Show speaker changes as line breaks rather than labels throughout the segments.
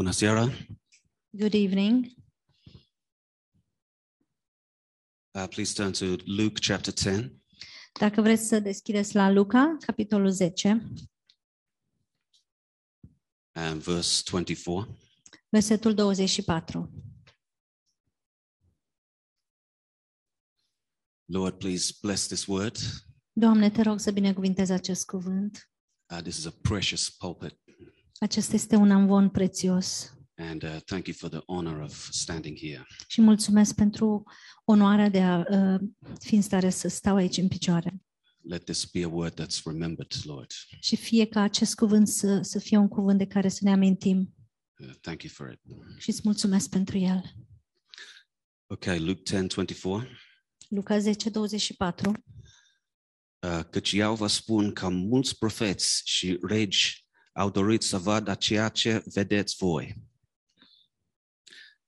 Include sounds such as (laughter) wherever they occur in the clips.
Bună seara!
Good evening.
Uh, please turn to Luke chapter 10.
Dacă vreți să deschideți la Luca, capitolul 10,
and verse 24.
versetul 24.
Lord, please bless this word.
Doamne, te rog să binecuvintezi acest cuvânt.
Uh, this is a precious pulpit,
Acesta este un amvon prețios
and uh, thank you for the honor of standing here.
și mulțumesc pentru onoarea de a uh, fi în stare să stau aici în picioare.
Let this be a word that's remembered, Lord.
Și fie ca acest cuvânt să, să fie un cuvânt de care să ne amintim
Uh, thank you for it.
și îți mulțumesc pentru el.
Okay, Luke 10 24.
Luca 10, 24.
Uh, căci iau vă spun că mulți profeți și regi au dorit să vadă ceea ce vedeți voi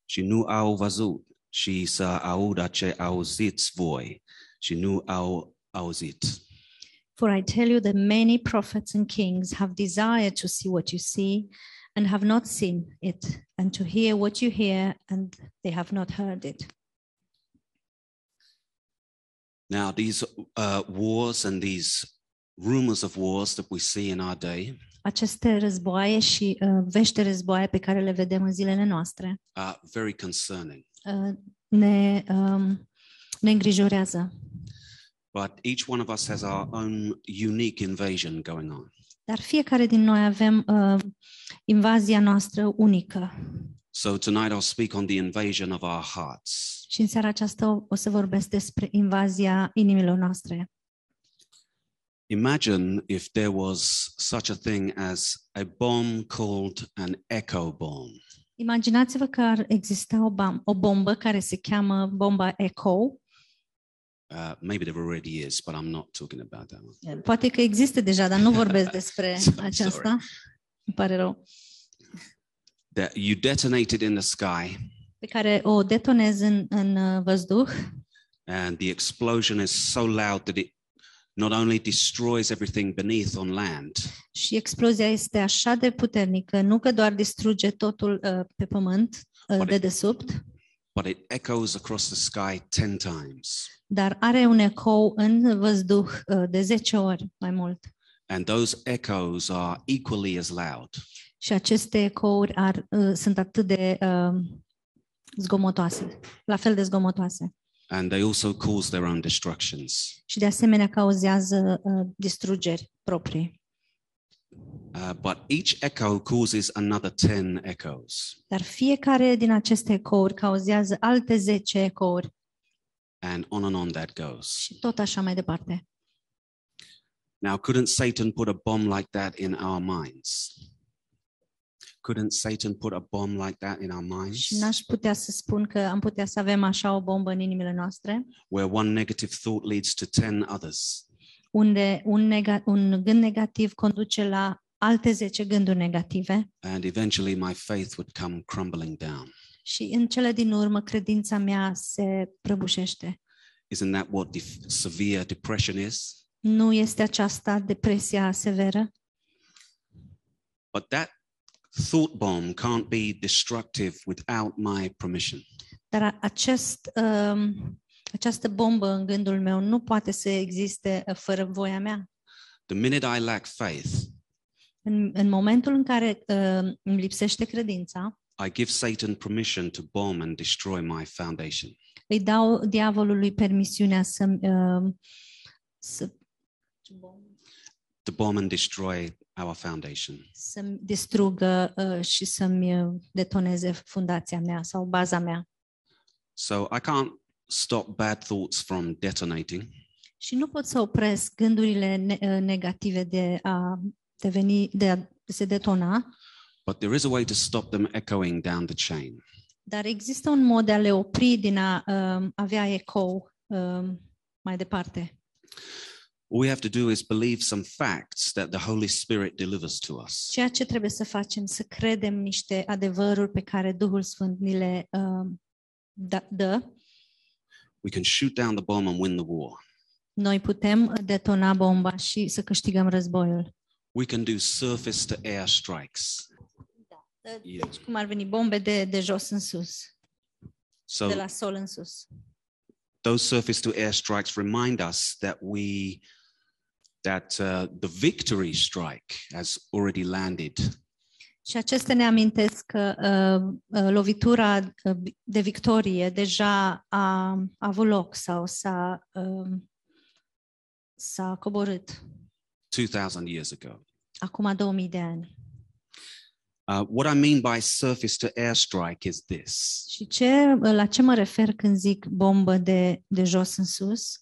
și nu au văzut și să audă ce auziți voi și nu au auzit.
For I tell you that many prophets and kings have desired to see what you see and have not seen it, and to hear what you hear and they have not heard it.
Now, these uh, wars and these rumors of wars that we see in our day
Aceste războaie și uh, vești de războaie pe care le vedem în zilele noastre
are very concerning.
uh, ne, um, ne îngrijorează.
But each one of us has our own unique invasion going on.
Dar fiecare din noi avem uh, invazia noastră unică.
So tonight I'll speak on the invasion of our hearts.
Și în seara aceasta o, o să vorbesc despre invazia inimilor noastre.
Imagine if there was such a thing as a bomb called an echo bomb.
Imaginați-vă că ar exista o, bam, o bombă care se cheamă bomba Echo.
Uh, maybe there already is, but I'm not talking about that one.
Poate că există deja, dar nu vorbesc (laughs) despre
Sorry.
aceasta. Îmi pare rău.
That you detonate it in the sky,
Pe care o detonez în, în uh, văzduh
and the explosion is so loud that it not only destroys everything beneath on land,
și explozia este așa de puternică, nu că doar distruge totul uh, pe pământ uh,
Poate-
de desubt,
but it echoes across the sky 10 times.
dar are un ecou în văzduh uh, de 10 ori mai mult.
And those echoes are equally as loud.
Și aceste ecouri ar, uh, sunt atât de uh, zgomotoase, la fel de zgomotoase.
And they also cause their own destructions.
și de asemenea cauzează uh, distrugeri proprii.
Uh, but each echo causes another 10 echoes.
Dar fiecare din aceste ecouri cauzează alte 10 ecouri
And on and on that goes.
și tot așa mai departe.
Now, couldn't Satan put a bomb like that in our minds? Couldn't Satan put a bomb like that in our minds?
Și n-aș putea să spun că am putea să avem așa o bombă în inimile noastre,
Where one negative thought leads to 10 others.
unde un, nega- un gând negativ conduce la alte 10 gânduri negative
And eventually my faith would come crumbling down.
și în cele din urmă credința mea se prăbușește.
Isn't that what def- severe depression is?
Nu este aceasta depresia severă,
But that thought bomb can't be destructive without my permission.
Dar a- acest, um, această bombă în gândul meu nu poate să existe uh, fără voia mea.
The minute I lack faith,
În, în momentul în care uh, îmi lipsește credința,
I give Satan permission to bomb and destroy my foundation.
îi dau diavolului permisiunea să, uh, să,
To bomb and destroy our foundation.
să-mi distrugă uh, și să-mi uh, detoneze fundația mea sau baza mea.
So I can't stop bad thoughts from detonating,
Și nu pot să opresc gândurile ne- uh, negative de a deveni, de a se detona,
but there is a way to stop them echoing down the chain.
Dar există un mod de a le opri din a um, avea ecou um, mai departe.
All we have to do is believe some facts that the Holy Spirit delivers to us.
Ceea ce trebuie să facem, să credem niște adevăruri pe care Duhul Sfânt ni le um, da, dă.
We can shoot down the bomb and win the war.
Noi putem detona bomba și să câștigăm războiul.
We can do surface to air strikes.
Deci cum ar veni bombe de, de jos în sus,
So
de la sol în sus.
those surface to air strikes remind us that we that uh, the victory strike has already landed
Și acestea ne amintesc că uh, uh, lovitura uh, de victorie deja a, a avut loc sau s-a, uh, s-a coborât
2000 years ago
acum 2000 de ani.
uh, what i mean by surface to air strike is this
Și ce, la ce mă refer când zic bombă de, de jos în sus?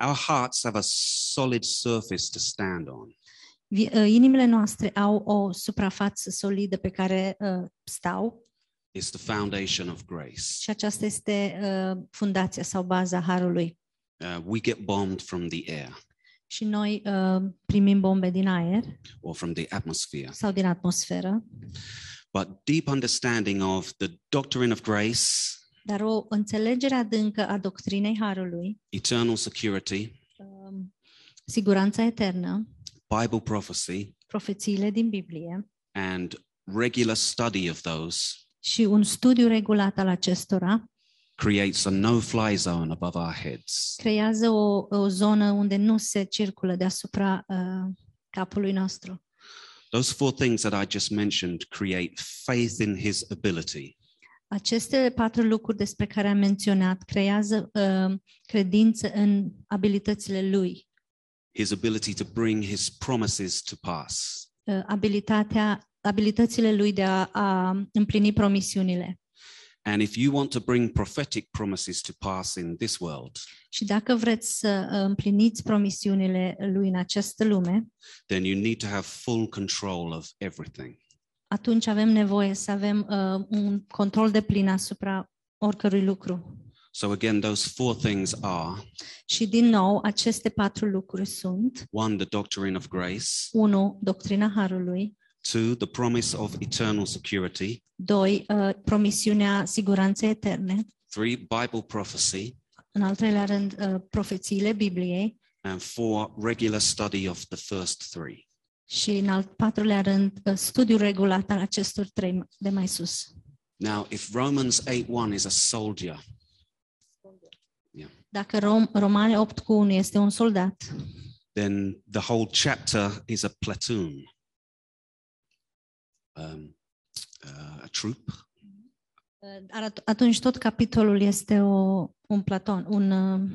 Our hearts have a solid surface to stand on.
Uh, Inimile noastre au o suprafață solidă pe care uh, stau.
It's the foundation of grace.
Și aceasta este uh, fundația sau baza harului.
uh, we get bombed from the air.
Și noi uh, primim bombe din aer
or from the atmosphere.
sau din atmosferă,
but deep understanding of the doctrine of grace
dar o înțelegere adâncă a doctrinei harului,
eternal security
um, siguranța eternă,
bible prophecy
profețiile din Biblie
and regular study of those
și un studiu regulat al acestora
creates a no-fly zone above our heads.
creează o, o zonă unde nu se circulă deasupra uh, capului nostru.
Those four things that I just mentioned create faith in his ability.
Aceste patru lucruri despre care am menționat creează uh, credință în abilitățile lui,
his ability to bring his promises to pass.
uh, abilitatea, abilitățile lui de a, a împlini promisiunile.
And if you want to bring prophetic promises to pass in this world,
Și dacă vreți să uh, împliniți promisiunile lui în această lume,
then you need to have full control of everything.
Atunci avem nevoie să avem uh, un control de plin asupra oricărui lucru.
So again, those four things are
Și din nou, aceste patru lucruri sunt
one, the doctrine of grace,
1. Doctrina Harului,
two, the promise of eternal security,
2. Uh, promisiunea siguranței eterne,
three, Bible prophecy,
în al treilea rând, uh, profețiile Bibliei
and four, regular study of the first three.
Și în al patrulea rând, uh, studiul regulat al acestor trei de mai sus.
Now, if Romans 8 1 is a soldier,
Dacă Rom, Romane 8 cu 1 este un soldat,
then the whole chapter is a platoon, um, uh, a troop,
uh, ar- atunci tot capitolul este o, un platon, un, uh,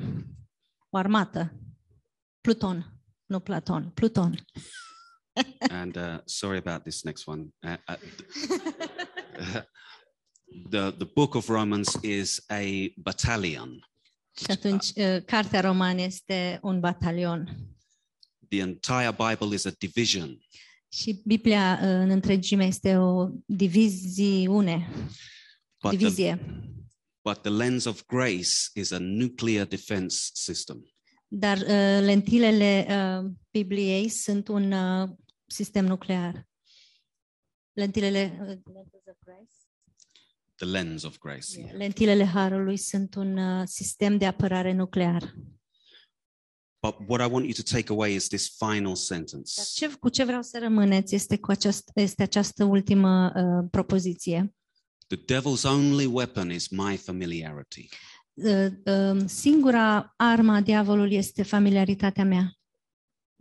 o armată. Pluton, nu Platon, Pluton.
And uh, sorry about this next one. Uh, uh, (laughs) the the book of Romans is a battalion.
Și atunci uh, cartea roman este un batalion.
The entire Bible is a division.
Și Biblia uh, în întregime este o diviziune,
But the,
divizie.
but the lens of grace is a nuclear defense system.
Dar uh, lentilele uh, Bibliei sunt un uh, sistem nuclear. Lentilele, uh, lentils of grace?
The lens of grace.
Yeah. lentilele Harului sunt un uh, sistem de apărare nuclear.
But what I want you to take away is this final
Dar
sentence.
ce, cu ce vreau să rămâneți este, cu aceast, este această ultimă uh, propoziție.
The devil's only weapon is my familiarity.
Uh, uh, singura armă a diavolului este familiaritatea mea.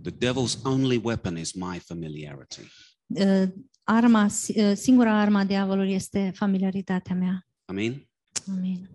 The devil's only weapon is my familiarity.
Uh, arma, si- uh, singura arma a diavolului este familiaritatea mea.
I mean,
Amin.